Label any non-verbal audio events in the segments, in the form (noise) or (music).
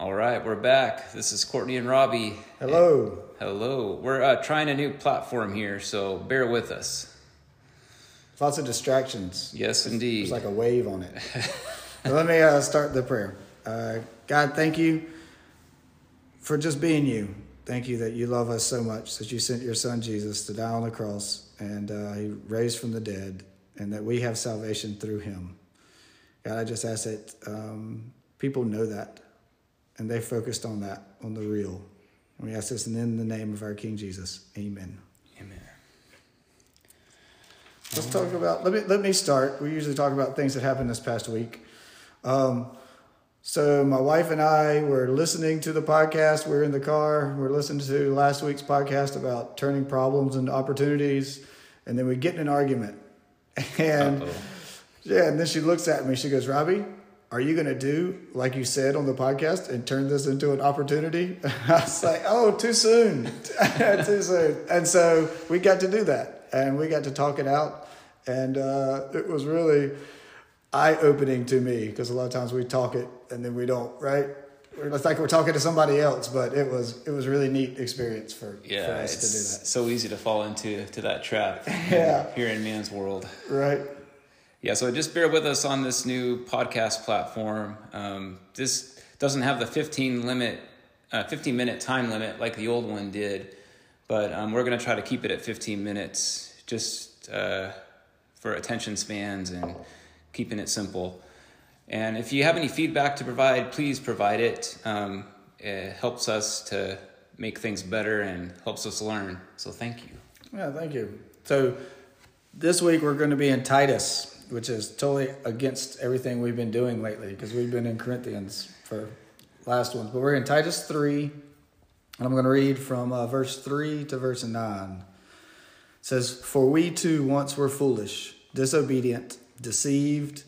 All right, we're back. This is Courtney and Robbie. Hello. Hello. We're uh, trying a new platform here, so bear with us. Lots of distractions. Yes, indeed. There's like a wave on it. so (laughs) let me uh, start the prayer. Uh, God, thank you for just being you. Thank you that you love us so much that you sent your son Jesus to die on the cross and uh, he raised from the dead and that we have salvation through him. God, I just ask that um, people know that and they focused on that, on the real. And we ask this in the name of our King Jesus. Amen. Amen. Let's talk about. Let me let me start. We usually talk about things that happened this past week. Um, so my wife and I were listening to the podcast. We're in the car. We're listening to last week's podcast about turning problems into opportunities, and then we get in an argument. (laughs) And Uh-oh. yeah, and then she looks at me. She goes, "Robbie, are you going to do like you said on the podcast and turn this into an opportunity?" (laughs) I was like, "Oh, too soon, (laughs) too soon." And so we got to do that, and we got to talk it out, and uh, it was really eye opening to me because a lot of times we talk it and then we don't, right? It's like we're talking to somebody else, but it was it was a really neat experience for, for us to do that. so easy to fall into to that trap. (laughs) Yeah. Here in man's world. right? Yeah, so just bear with us on this new podcast platform. Um, this doesn't have the 15 limit, uh, 15 minute time limit like the old one did, but um, we're going to try to keep it at 15 minutes just uh, for attention spans and keeping it simple. And if you have any feedback to provide, please provide it. Um, it helps us to make things better and helps us learn. So thank you. Yeah, thank you. So this week we're going to be in Titus, which is totally against everything we've been doing lately because we've been in Corinthians for last ones. But we're in Titus 3, and I'm going to read from uh, verse 3 to verse 9. It says, For we too once were foolish, disobedient, deceived,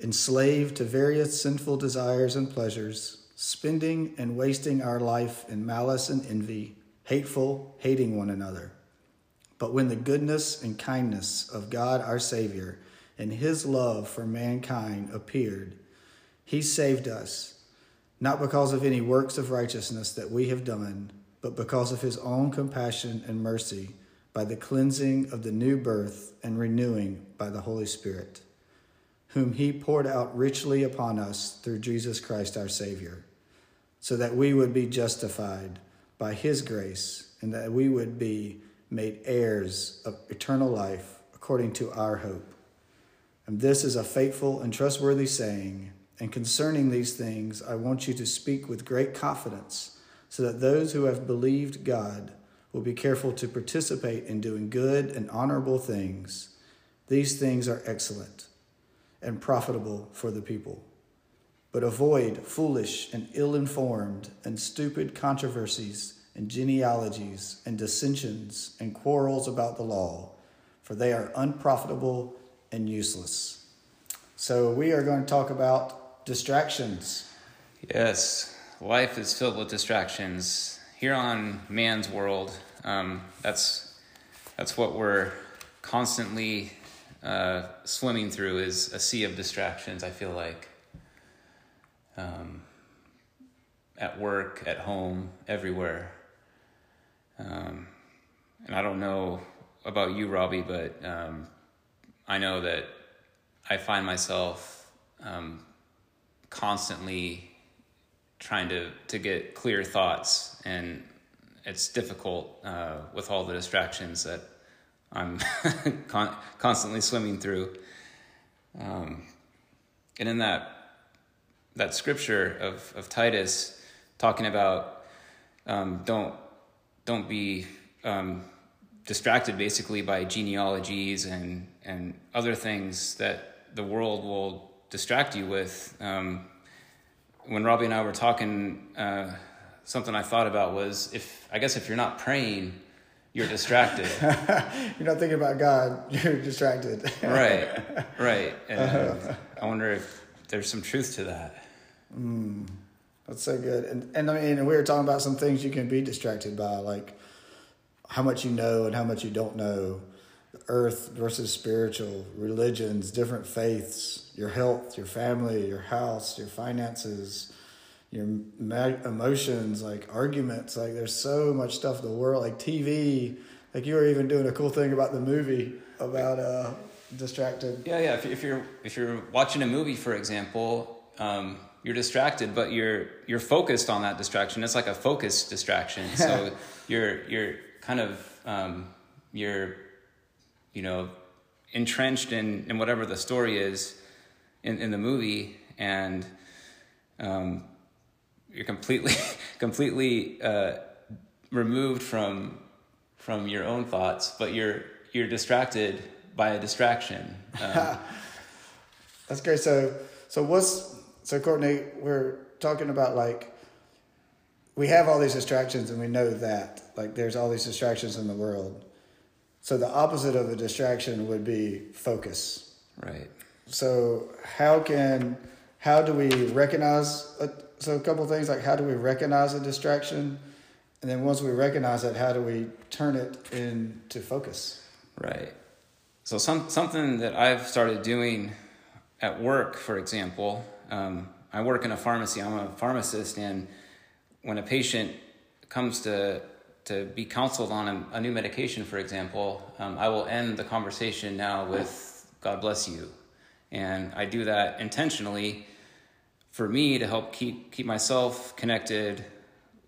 enslaved to various sinful desires and pleasures, spending and wasting our life in malice and envy, hateful, hating one another. But when the goodness and kindness of God our Savior and his love for mankind appeared, he saved us, not because of any works of righteousness that we have done, but because of his own compassion and mercy, by the cleansing of the new birth and renewing by the Holy Spirit, whom he poured out richly upon us through Jesus Christ our Savior, so that we would be justified by his grace and that we would be made heirs of eternal life according to our hope. And this is a faithful and trustworthy saying. And concerning these things, I want you to speak with great confidence, so that those who have believed God will be careful to participate in doing good and honorable things. These things are excellent and profitable for the people. But avoid foolish and ill informed and stupid controversies and genealogies and dissensions and quarrels about the law, for they are unprofitable and useless. So, we are going to talk about distractions. Yes, life is filled with distractions. Here on man's world, um, that's that's what we're constantly uh, swimming through is a sea of distractions. I feel like um, at work, at home, everywhere. Um, and I don't know about you, Robbie, but um, I know that I find myself um, constantly trying to, to get clear thoughts, and it's difficult uh, with all the distractions that I'm (laughs) con- constantly swimming through. Um, and in that that scripture of, of Titus, talking about um, don't don't be um, distracted basically by genealogies and and other things that the world will distract you with. Um, when Robbie and I were talking, uh, something I thought about was if I guess if you're not praying, you're distracted. (laughs) You're not thinking about God, (laughs) you're distracted. right, right. (laughs) And I wonder if there's some truth to that. That's so good. And and I mean, we were talking about some things you can be distracted by, like how much you know and how much you don't know, earth versus spiritual, religions, different faiths, your health, your family, your house, your finances, your emotions, like arguments. Like there's so much stuff in the world, like TV. Like you were even doing a cool thing about the movie about uh, distracted. Yeah, yeah. If, if you're if you're watching a movie, for example, um, you're distracted, but you're you're focused on that distraction. It's like a focus distraction. So (laughs) you're you're kind of um, you're you know entrenched in in whatever the story is in in the movie, and um, you're completely (laughs) completely uh, removed from from your own thoughts, but you're you're distracted by a distraction. Um, (laughs) That's great. So, so what's so Courtney? We're talking about like we have all these distractions, and we know that like there's all these distractions in the world. So the opposite of a distraction would be focus. right. So how can how do we recognize? A, so a couple things like how do we recognize a distraction, and then once we recognize it, how do we turn it into focus? Right. So some something that I've started doing at work, for example, um, I work in a pharmacy. I'm a pharmacist, and when a patient comes to to be counseled on a, a new medication, for example, um, I will end the conversation now with "God bless you," and I do that intentionally for me to help keep keep myself connected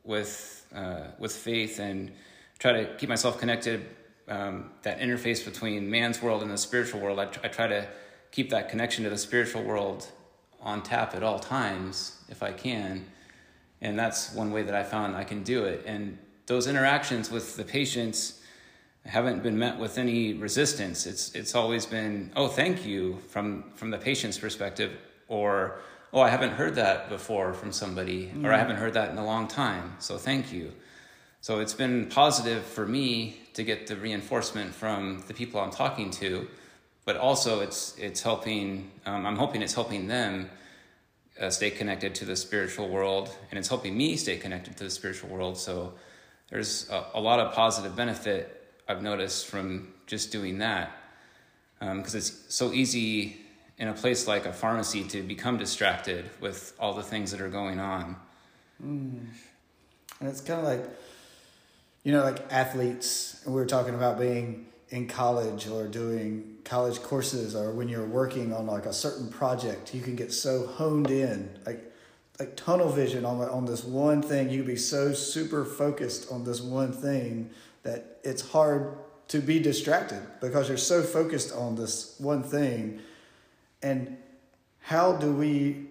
with uh, with faith and try to keep myself connected um, that interface between man's world and the spiritual world. I, tr- I try to keep that connection to the spiritual world on tap at all times if i can. And that's one way that i found i can do it. And those interactions with the patients haven't been met with any resistance it's it's always been oh thank you from from the patient's perspective or oh i haven't heard that before from somebody or i haven't heard that in a long time so thank you so it's been positive for me to get the reinforcement from the people I'm talking to, but also it's it's helping. Um, I'm hoping it's helping them uh, stay connected to the spiritual world, and it's helping me stay connected to the spiritual world. So there's a, a lot of positive benefit I've noticed from just doing that, um, because it's so easy in a place like a pharmacy to become distracted with all the things that are going on. Mm. And it's kind of like, you know, like athletes, we were talking about being in college or doing college courses or when you're working on like a certain project, you can get so honed in, like like tunnel vision on on this one thing. You can be so super focused on this one thing that it's hard to be distracted because you're so focused on this one thing. And how do we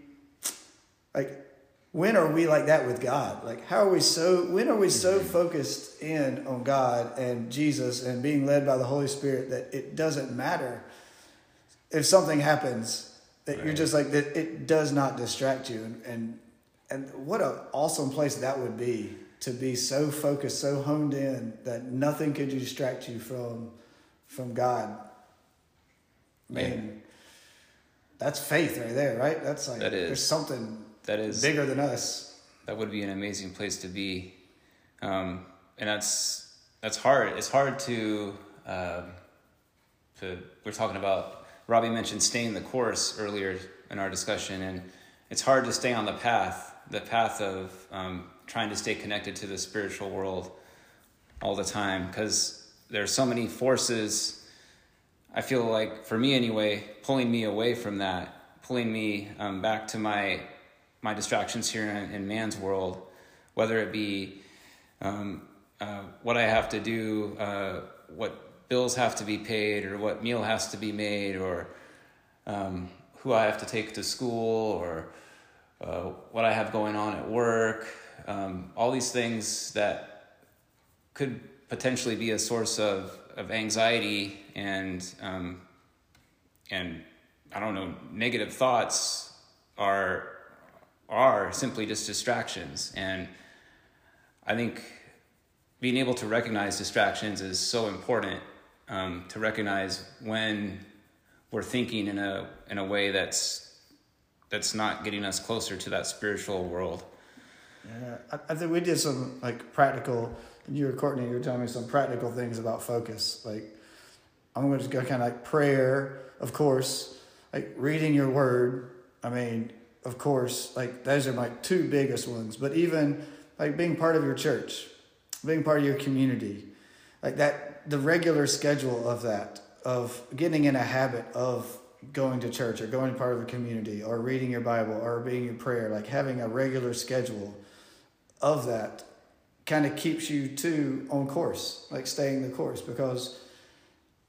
like when are we like that with God? Like, how are we so, when are we so mm-hmm. focused in on God and Jesus and being led by the Holy Spirit that it doesn't matter if something happens that you're just like, that it does not distract you. And, and, and what an awesome place that would be to be so focused, so honed in that nothing could distract you from, from God. Man, Man. that's faith right there, right? That's like, That is. there's something That is bigger than us. that would be an amazing place to be um, and that's that's hard it's hard to um, to we're talking about robbie mentioned staying the course earlier in our discussion and it's hard to stay on the path the path of um, trying to stay connected to the spiritual world all the time because there's so many forces i feel like for me anyway pulling me away from that pulling me um, back to my my distractions here in, in man's world, whether it be um, uh, what I have to do, uh, what bills have to be paid, or what meal has to be made, or um, who I have to take to school, or uh, what I have going on at work. Um, all these things that could potentially be a source of, of anxiety and um, and I don't know negative thoughts are are simply just distractions and I think being able to recognize distractions is so important um, to recognize when we're thinking in a in a way that's that's not getting us closer to that spiritual world. Yeah, I, I think we did some like practical. You were Courtney. You were telling me some practical things about focus. Like I'm going to go kind of like prayer, of course. Like reading your word. I mean, of course, like those are my two biggest ones. But even like being part of your church, being part of your community, like that, the regular schedule of that, of getting in a habit of going to church or going part of a community or reading your Bible or being in prayer, like having a regular schedule of that kind of keeps you too on course, like staying the course because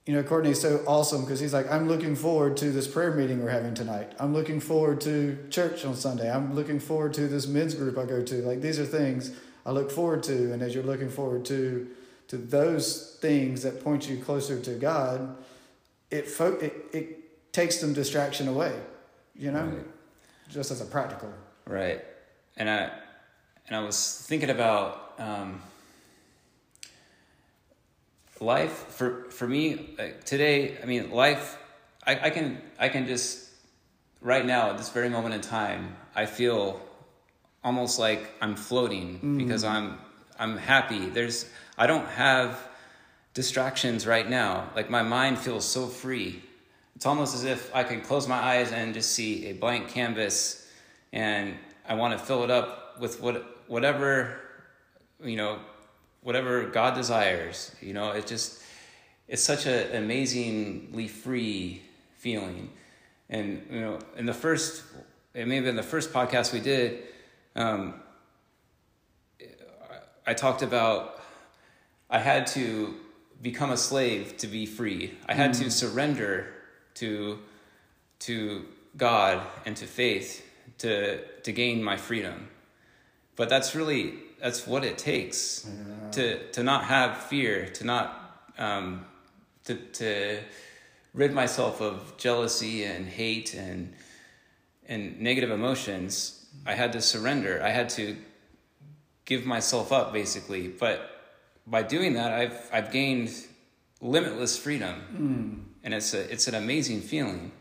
you know, Courtney's so awesome because he's like, I'm looking forward to this prayer meeting we're having tonight. I'm looking forward to church on Sunday. I'm looking forward to this men's group I go to. Like these are things I look forward to, and as you're looking forward to to those things that point you closer to God, it fo- it, it takes some distraction away, you know, right. just as a practical. Right, and I and I was thinking about. Um, life for for me like today i mean life I, I can i can just right now at this very moment in time i feel almost like i'm floating mm. because i'm i'm happy there's i don't have distractions right now like my mind feels so free it's almost as if i could close my eyes and just see a blank canvas and i want to fill it up with what whatever you know whatever God desires. You know, it just it's such an amazingly free feeling. And you know, in the first, it may have been the first podcast we did. Um, I talked about I had to become a slave to be free. I had mm. to surrender to to God and to faith to to gain my freedom. But that's really that's what it takes yeah. to to not have fear, to not um, to to rid myself of jealousy and hate and and negative emotions. I had to surrender. I had to give myself up, basically. But by doing that, I've I've gained limitless freedom, mm. and it's a it's an amazing feeling.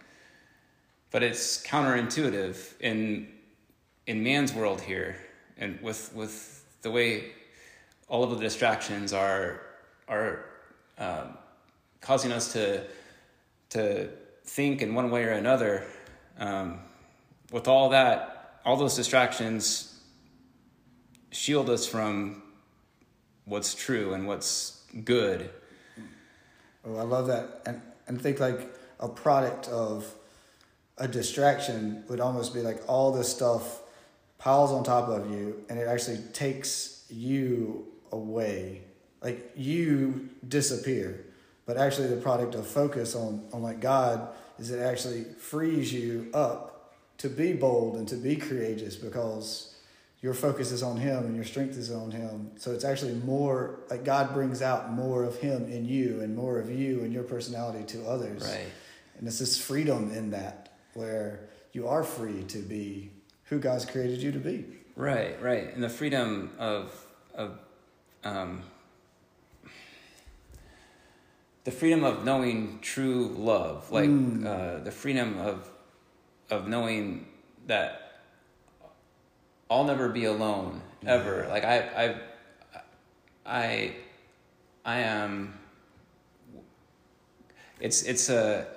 But it's counterintuitive in in man's world here, and with with the way all of the distractions are are um, causing us to to think in one way or another. Um, with all that, all those distractions shield us from what's true and what's good. Oh, I love that, and and think like a product of a distraction would almost be like all this stuff piles on top of you and it actually takes you away. Like you disappear. But actually the product of focus on on like god is it actually frees you up to be bold and to be courageous because your focus is on him and your strength is on him so it's actually more like god brings out more of him in you and more of you and your personality to others right and it's this freedom in that where you are free to be who God's created you to be. Right, right, and the freedom of of um, the freedom of knowing true love, like mm. uh, the freedom of of knowing that I'll never be alone ever. Like I, I, I, I am. It's it's a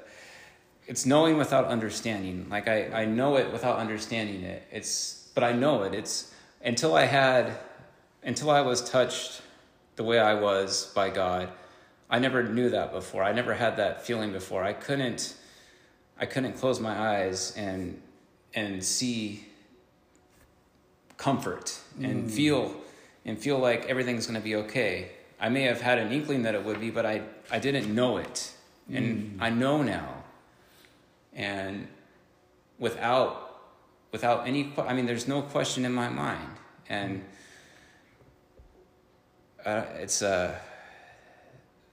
it's knowing without understanding. Like I, I know it without understanding it. It's but I know it. It's until I had until I was touched the way I was by God. I never knew that before. I never had that feeling before. I couldn't I couldn't close my eyes and and see comfort and mm. feel and feel like everything's going to be okay. I may have had an inkling that it would be, but I I didn't know it. And mm. I know now and without without any i mean there's no question in my mind and uh, it's uh,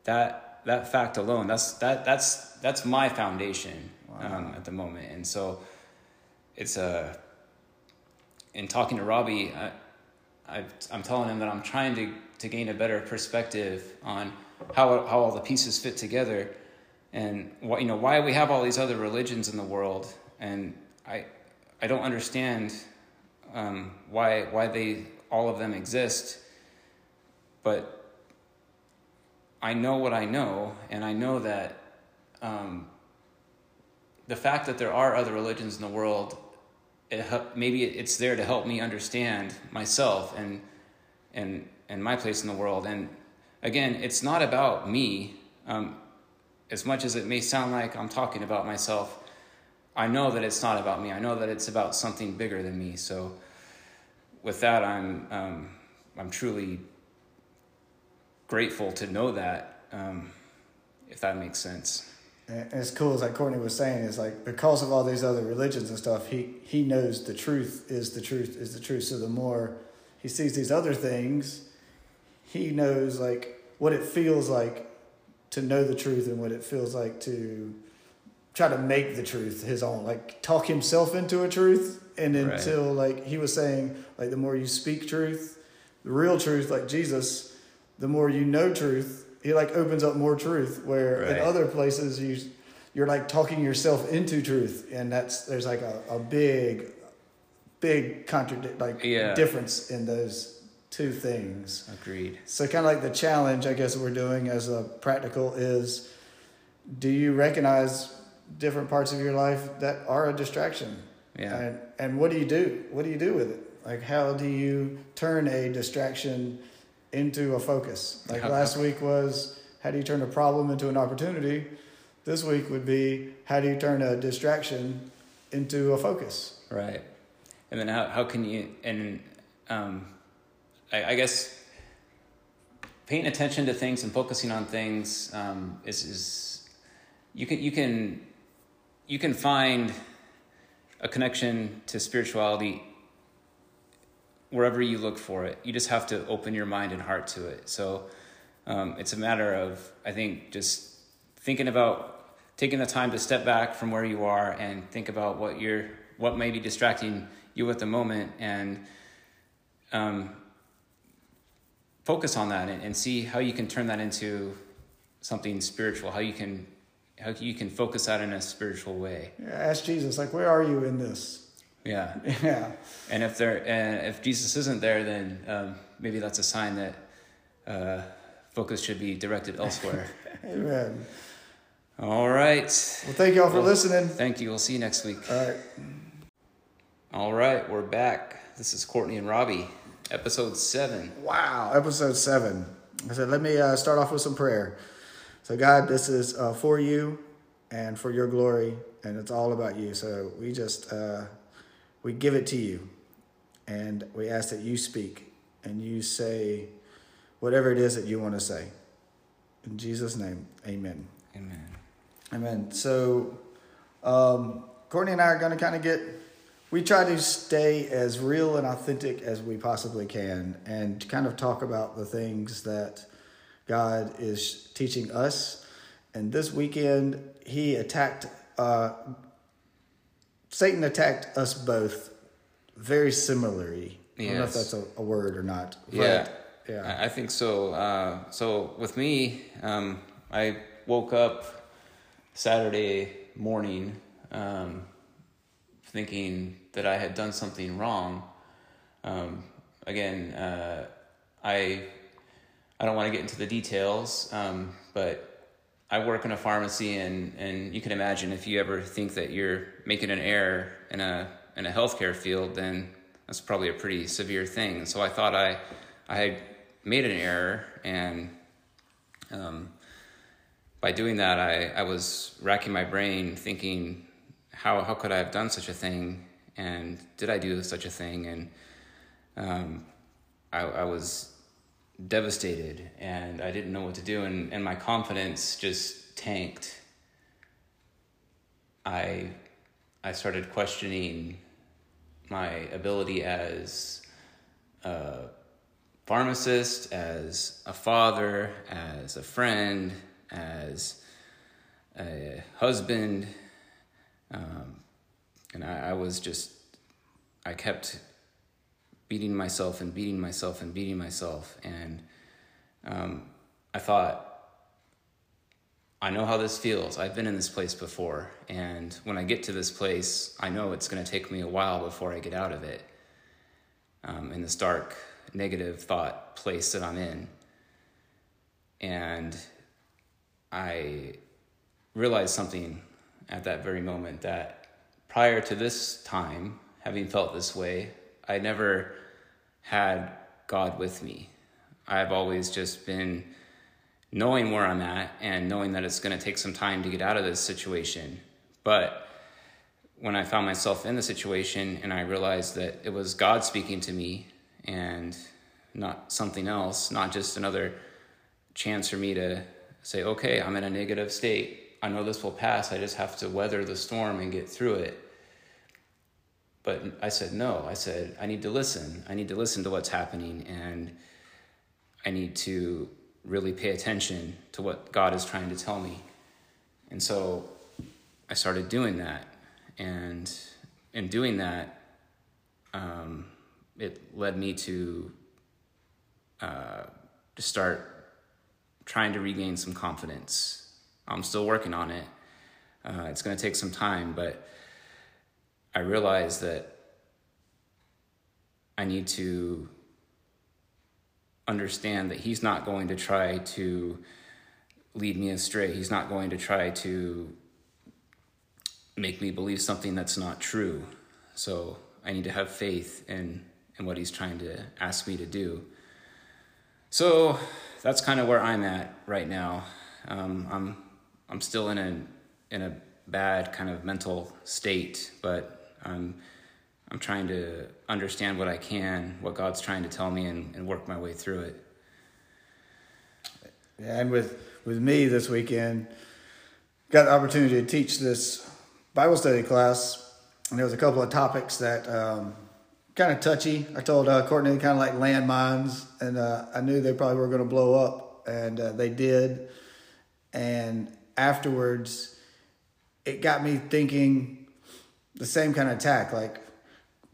that that fact alone that's that that's that's my foundation wow. um, at the moment and so it's a uh, in talking to robbie I, i am telling him that i'm trying to to gain a better perspective on how how all the pieces fit together and what you know why we have all these other religions in the world. And i i don't understand um, why why they all of them exist. But i know what i know and i know that um, the fact that there are other religions in the world it, maybe it's there to help me understand myself and and and my place in the world. And again, it's not about me. Um, as much as it may sound like I'm talking about myself, I know that it's not about me. I know that it's about something bigger than me. So, with that, I'm um, I'm truly grateful to know that. Um, if that makes sense. And it's cool, as like Courtney was saying, is like because of all these other religions and stuff, he he knows the truth is the truth is the truth. So the more he sees these other things, he knows like what it feels like to know the truth and what it feels like to try to make the truth his own, like talk himself into a truth. And Right. until like he was saying, like the more you speak truth, the real truth, like Jesus, the more you know truth, he like opens up more truth. Where in other places you you're like talking yourself into truth, and that's there's like a, a big, big contradict like Yeah. difference in those two things. Agreed. So kind of like the challenge, I guess we're doing as a practical is, do you recognize different parts of your life that are a distraction? Yeah. And and what do you do? What do you do with it? Like how do you turn a distraction into a focus? Like last week was how do you turn a problem into an opportunity? This week would be how do you turn a distraction into a focus? Right. And then how, how can you, and um, I, I guess paying attention to things and focusing on things um, is, is, you can, you can, you can find a connection to spirituality wherever you look for it. You just have to open your mind and heart to it. So um, it's a matter of, I think, just thinking about taking the time to step back from where you are and think about what you're, what may be distracting you at the moment, and um, focus on that and, and see how you can turn that into something spiritual. How you can, how you can focus that in a spiritual way. Yeah, ask Jesus, like, where are you in this? Yeah. Yeah. And if there, and if Jesus isn't there, then um, maybe that's a sign that uh, focus should be directed elsewhere. (laughs) Amen. All right. Well, thank y'all for Well, listening. Thank you. We'll see you next week. All right. All right, we're back. This is Courtney and Robbie, episode seven. Wow, episode seven. I said, let me uh, start off with some prayer. So, God, this is uh, for you and for your glory, and it's all about you. So, we just uh, we give it to you, and we ask that you speak and you say whatever it is that you want to say. In Jesus' name, Amen. Amen. Amen. So, um, Courtney and I are going to kind of get, we try to stay as real and authentic as we possibly can and kind of talk about the things that God is teaching us. And this weekend, he attacked, uh, Satan attacked us both very similarly. I don't know if that's a, a word or not. Yeah. but, yeah. I I think so. Uh, so with me, um, I woke up Saturday morning um, thinking that I had done something wrong. Um, again, uh, I I don't want to get into the details, um, but I work in a pharmacy, and, and you can imagine if you ever think that you're making an error in a in a healthcare field, then that's probably a pretty severe thing. So I thought I I had made an error, and um, by doing that, I, I was racking my brain thinking, how how could I have done such a thing, and did I do such a thing, and um, I, I was devastated and I didn't know what to do and, and my confidence just tanked. I I started questioning my ability as a pharmacist, as a father, as a friend, as a husband. Um, and I, I was just, I kept beating myself and beating myself and beating myself. And um, I thought, I know how this feels. I've been in this place before. And when I get to this place, I know it's going to take me a while before I get out of it um, in this dark, negative thought place that I'm in. And I realized something at that very moment that prior to this time, having felt this way. I never had God with me. I've always just been knowing where I'm at and knowing that it's going to take some time to get out of this situation. But when I found myself in the situation and I realized that it was God speaking to me and not something else, not just another chance for me to say, okay, I'm in a negative state. I know this will pass. I just have to weather the storm and get through it. But I said, no. I said, I need to listen. I need to listen to what's happening and I need to really pay attention to what God is trying to tell me. And so I started doing that. And in doing that, um, it led me to uh, to start trying to regain some confidence. I'm still working on it. Uh, it's going to take some time, but I realized that I need to understand that He's not going to try to lead me astray. He's not going to try to make me believe something that's not true. So I need to have faith in, in what He's trying to ask me to do. So that's kind of where I'm at right now. Um, I'm I'm still in a in a bad kind of mental state, but I'm I'm trying to understand what I can, what God's trying to tell me, and, and work my way through it. And with with me this weekend, got the opportunity to teach this Bible study class, and there was a couple of topics that um, kind of touchy. I told uh, Courtney kind of like landmines, and uh, I knew they probably were going to blow up, and uh, they did. And afterwards, it got me thinking the same kind of attack. Like,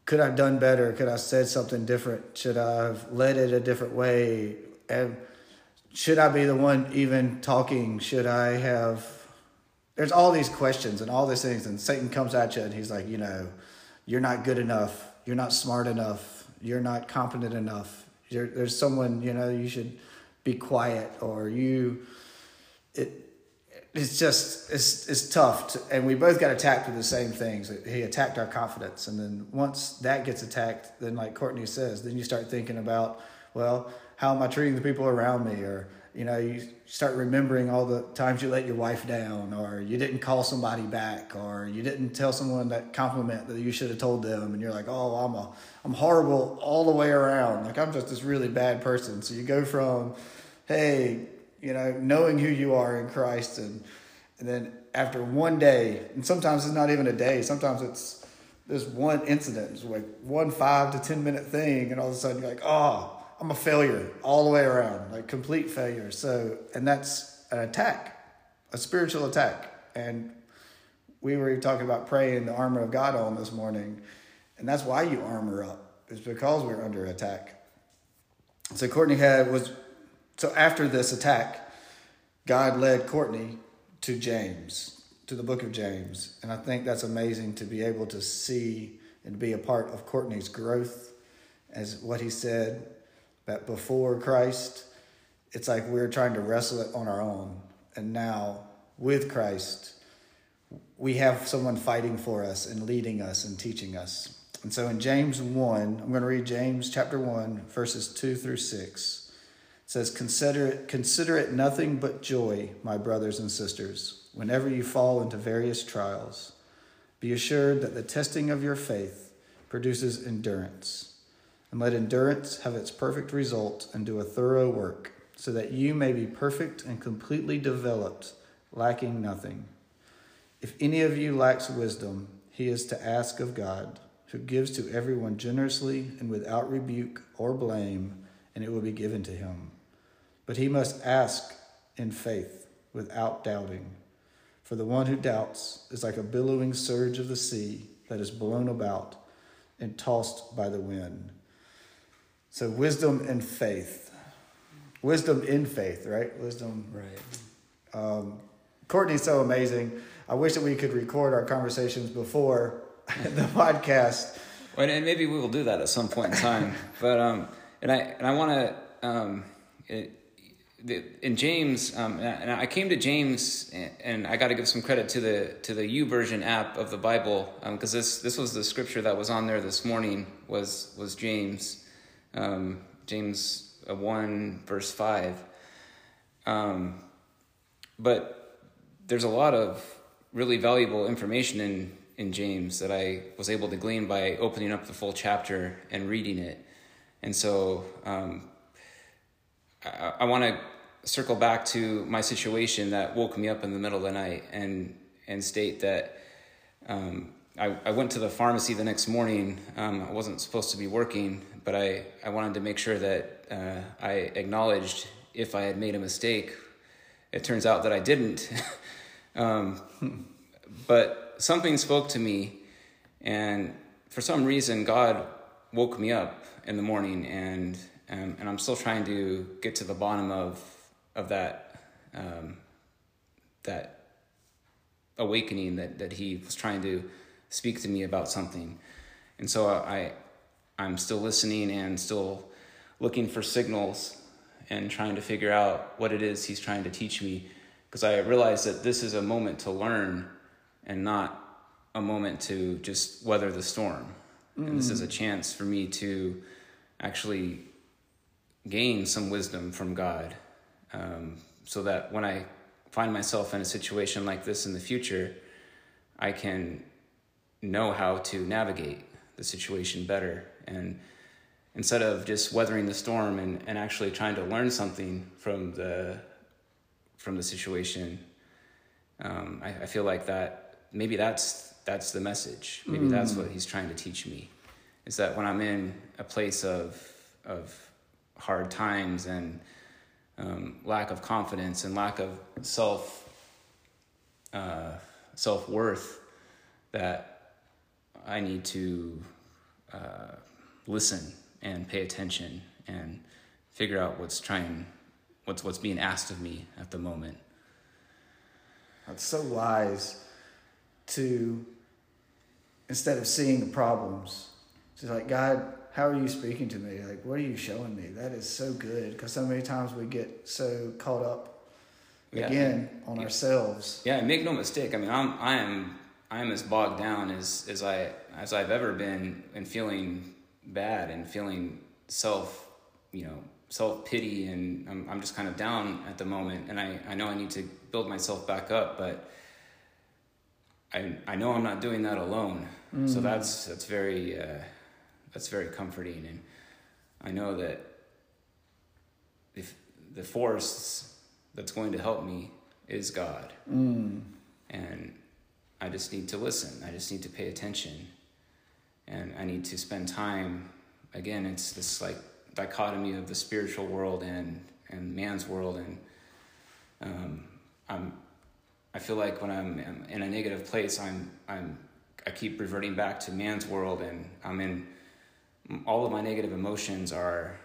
could I have done better? Could I have said something different? Should I have led it a different way? And should I be the one even talking? Should I have? There's all these questions and all these things, and Satan comes at you and he's like, you know, you're not good enough you're not smart enough, you're not competent enough. You're, there's someone you know you should be quiet, or you. It it's just it's it's tough, to, and we both got attacked with the same things. He attacked our confidence, and then once that gets attacked, then like Courtney says, then you start thinking about, well, how am I treating the people around me, or you know, you start remembering all the times you let your wife down, or you didn't call somebody back, or you didn't tell someone that compliment that you should have told them, and you're like, oh, I'm a, I'm horrible all the way around. Like I'm just this really bad person. So you go from, hey, you know, knowing who you are in Christ, and and then after one day, and sometimes it's not even a day. Sometimes it's this one incident, it's like one five to ten minute thing, and all of a sudden you're like, oh I'm a failure all the way around, like complete failure. So, and that's an attack, a spiritual attack. And we were talking about praying the armor of God on this morning, and that's why you armor up. It's because we're under attack. So Courtney had was so after this attack, God led Courtney to James, to the book of James. And I think that's amazing to be able to see and be a part of Courtney's growth as what he said that before Christ, it's like we're trying to wrestle it on our own. And now, with Christ, we have someone fighting for us and leading us and teaching us. And so in James 1, I'm going to read James chapter 1, verses 2 through 6. Says, Consider it, consider it nothing but joy, my brothers and sisters, whenever you fall into various trials. Be assured that the testing of your faith produces endurance and let endurance have its perfect result and do a thorough work, so that you may be perfect and completely developed, lacking nothing. If any of you lacks wisdom, he is to ask of God, who gives to everyone generously and without rebuke or blame, and it will be given to him. But he must ask in faith, without doubting. For the one who doubts is like a billowing surge of the sea that is blown about and tossed by the wind. So wisdom and faith. Wisdom in faith, right? Wisdom. Right. Um, Courtney's so amazing. I wish that we could record our conversations before (laughs) the podcast. Well, and maybe we will do that at some point in time. (laughs) but um, and I and I want to um, it, in James, um, and I came to James, and I got to give some credit to the to the YouVersion app of the Bible because um, this this was the scripture that was on there this morning was was James, um, James uh, one verse five. Um, but there's a lot of really valuable information in in James that I was able to glean by opening up the full chapter and reading it, and so um, I, I want to circle back to my situation that woke me up in the middle of the night and and state that um, I, I went to the pharmacy the next morning. Um, I wasn't supposed to be working, but I, I wanted to make sure that uh, I acknowledged if I had made a mistake. It turns out that I didn't. (laughs) um, but something spoke to me, and for some reason, God woke me up in the morning, and um, and I'm still trying to get to the bottom of of that um, that awakening that that he was trying to speak to me about something, and so I I'm still listening and still looking for signals and trying to figure out what it is he's trying to teach me because I realize that this is a moment to learn and not a moment to just weather the storm. Mm. And this is a mm. chance for me to actually gain some wisdom from God um, so that when I find myself in a situation like this in the future, I can know how to navigate the situation better. And instead of just weathering the storm and, and actually trying to learn something from the from the situation, um, I, I, feel like that maybe that's that's the message. Maybe mm. that's what he's trying to teach me. Is that when I'm in a place of of hard times and um, lack of confidence and lack of self uh, self worth that I need to uh, listen and pay attention and figure out what's trying what's what's being asked of me at the moment. That's so wise to instead of seeing the problems, just like God how are you speaking to me? Like, what are you showing me? That is so good because so many times we get so caught up yeah. again on yeah. ourselves. Yeah, make no mistake. I mean, I'm I am I am as bogged down as as I as I've ever been in feeling bad and feeling self, you know, self pity, and I'm I'm just kind of down at the moment, and I I know I need to build myself back up, but. I, I know I'm not doing that alone, mm. so that's that's very uh, that's very comforting. And I know that if the force that's going to help me is God. Mm. And I just need to listen. I just need to pay attention. And I need to spend time. Again, it's this like dichotomy of the spiritual world and, and man's world. And um, I'm, I feel like when I'm in a negative place, I'm, I'm, I keep reverting back to man's world and I'm in all of my negative emotions are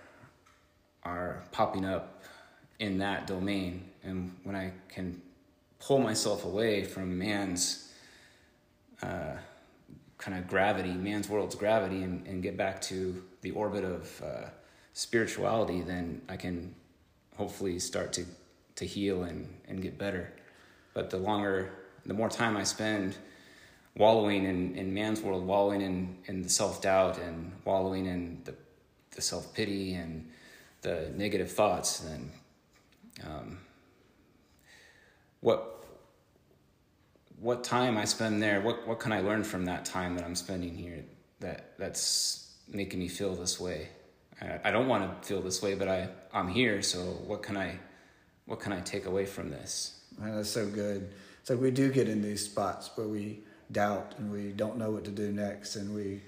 are popping up in that domain. And when i can pull myself away from man's uh, kind of gravity man's world's gravity and, and get back to the orbit of uh, spirituality then i can hopefully start to to heal and and get better. But the longer the more time i spend wallowing in, in man's world, wallowing in, in the self doubt and wallowing in the, the self pity and the negative thoughts, then um, what what time I spend there, what what can I learn from that time that I'm spending here that that's making me feel this way? I, I don't want to feel this way, but I I'm here, so what can I what can I take away from this? Man, that's so good. It's like we do get in these spots where we doubt and we don't know what to do next and we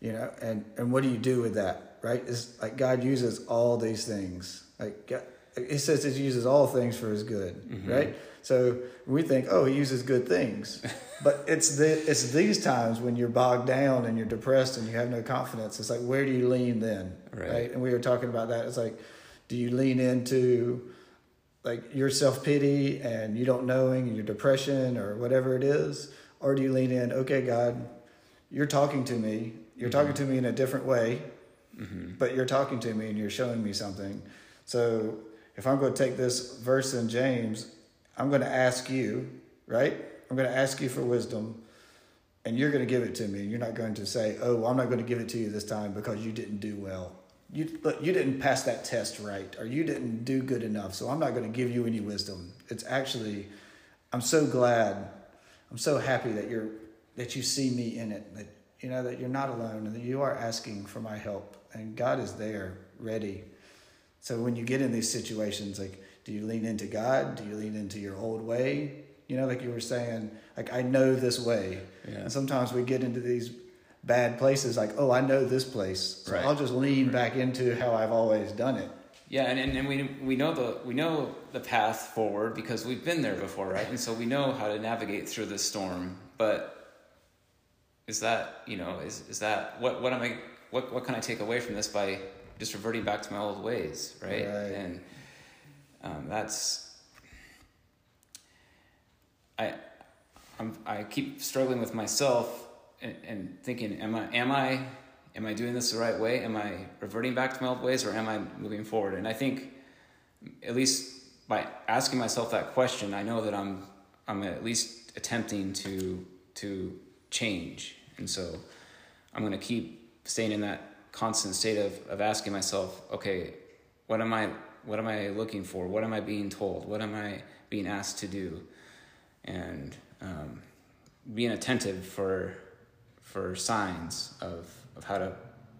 you know and and what do you do with that right? It's like god uses all these things. Like god, he says he uses all things for his good mm-hmm. right? So we think oh he uses good things. (laughs) But it's the it's these times when you're bogged down and you're depressed and you have no confidence. It's like where do you lean then right, right? and we were talking about that. It's like do you lean into like your self-pity and you don't knowing and your depression or whatever it is or do you lean in, okay, God, you're talking to me. You're mm-hmm. talking to me in a different way, mm-hmm. but you're talking to me and you're showing me something. So if I'm going to take this verse in James, I'm going to ask you, right? I'm going to ask you for wisdom, and you're going to give it to me. And you're not going to say, "Oh, well, I'm not going to give it to you this time because you didn't do well." You but you didn't pass that test right, or you didn't do good enough. So I'm not going to give you any wisdom. It's actually, I'm so glad, I'm so happy that you're that you see me in it. That you know that you're not alone, and that you are asking for my help, and God is there, ready. So when you get in these situations, like, do you lean into God? Do you lean into your old way? You know, like you were saying, like I know this way. Yeah. And sometimes we get into these bad places, like, oh, I know this place, so Right. I'll just lean back into how I've always done it. Yeah, and, and, and we we know the we know the path forward because we've been there before, right? And so we know how to navigate through this storm. But is that you know is is that what what am I what what can I take away from this by just reverting back to my old ways, right? Right. And um, that's I I'm, I keep struggling with myself and, and thinking, am I am I am I doing this the right way? Am I reverting back to my old ways, or am I moving forward? And I think, at least by asking myself that question, I know that I'm I'm at least attempting to to change, and so I'm going to keep staying in that constant state of, of asking myself, okay, what am I what am I looking for? What am I being told? What am I being asked to do? And um, being attentive for for signs of, of how to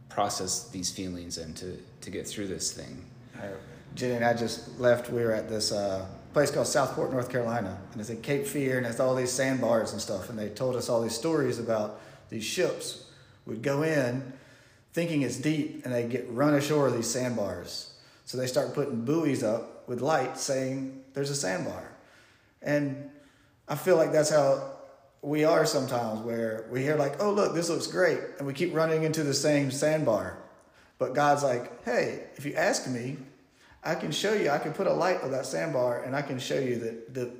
process these feelings and to, to get through this thing. Uh, Jenny and I just left. We were at this uh, place called Southport, North Carolina, and it's in Cape Fear, and it's all these sandbars and stuff. And they told us all these stories about these ships would go in thinking it's deep, and they get run ashore of these sandbars. So they start putting buoys up with lights saying there's a sandbar, and I feel like that's how we are sometimes, where we hear like, "Oh, look, this looks great," and we keep running into the same sandbar. But God's like, "Hey, if you ask me, I can show you. I can put a light on that sandbar, and I can show you that the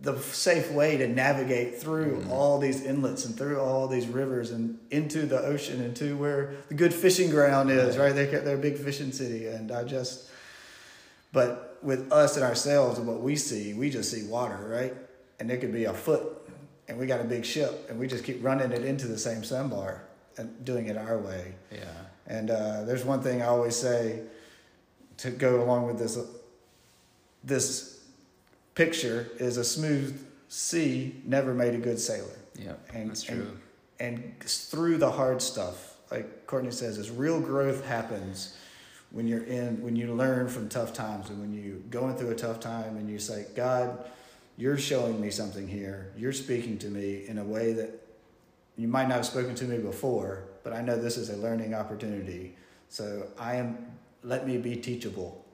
the safe way to navigate through mm. all these inlets and through all these rivers and into the ocean, and to where the good fishing ground is. Right, they're they're a big fishing city, and I just. But with us and ourselves and what we see, we just see water, right? And there could be a foot, and we got a big ship, and we just keep running it into the same sandbar and doing it our way. Yeah. And uh, there's one thing I always say to go along with this. This picture is a smooth sea never made a good sailor. Yeah. And- that's and- true. And through the hard stuff, like Courtney says, is real growth happens when you're in when you learn from tough times and when you going through a tough time and you say, God, you're showing me something here. You're speaking to me in a way that you might not have spoken to me before, but I know this is a learning opportunity. So I am let me be teachable.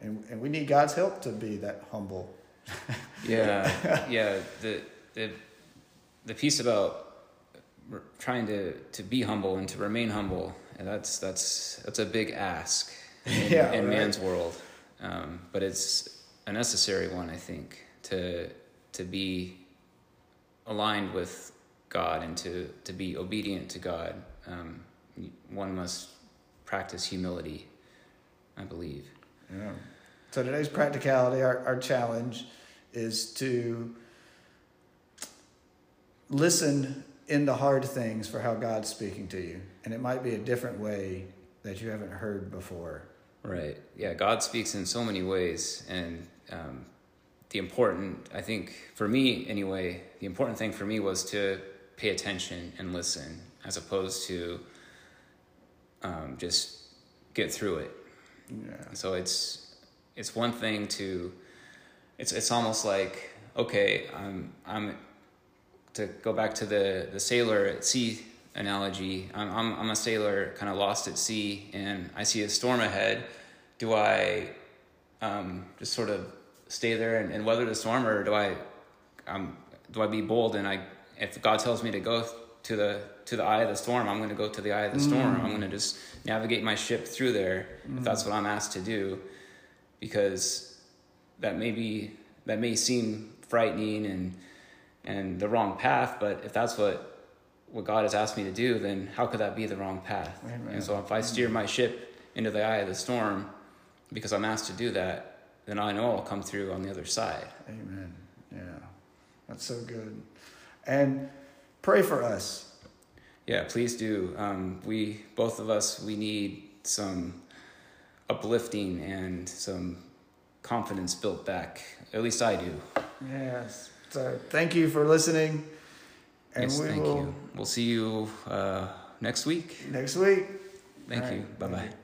And and we need God's help to be that humble. (laughs) yeah. Yeah. The, the, the piece about trying to, to be humble and to remain humble, and that's, that's, that's a big ask in, (laughs) Yeah, in right. man's world. Um, but it's a necessary one, I think, to, to be aligned with God and to, to be obedient to God. Um, one must practice humility, I believe. Yeah. So today's practicality, our, our challenge is to listen in the hard things for how God's speaking to you. And it might be a different way that you haven't heard before. Right. Yeah. God speaks in so many ways, and um, the important, I think, for me anyway, the important thing for me was to pay attention and listen, as opposed to um, just get through it. Yeah. So it's it's one thing to it's it's almost like okay, I'm I'm to go back to the the sailor at sea analogy. I'm I'm, I'm a sailor kind of lost at sea and I see a storm ahead. Do I um, just sort of stay there and, and weather the storm or do I um, do I be bold and I if God tells me to go to the to the eye of the storm, I'm going to go to the eye of the storm. I'm going to mm. just navigate my ship through there if mm. that's what I'm asked to do, because that may be that may seem frightening and and the wrong path. But if that's what what God has asked me to do, then how could that be the wrong path? Amen. And so if I steer mm. my ship into the eye of the storm because I'm asked to do that, then I know I'll come through on the other side. Amen. Yeah, that's so good. And pray for us. Yeah, please do. Um, we both of us we need some uplifting and some confidence built back. At least I do. Yes. So thank you for listening. And yes, we thank will you. We'll see you uh, next week. next week. Thank All you. right. Bye bye.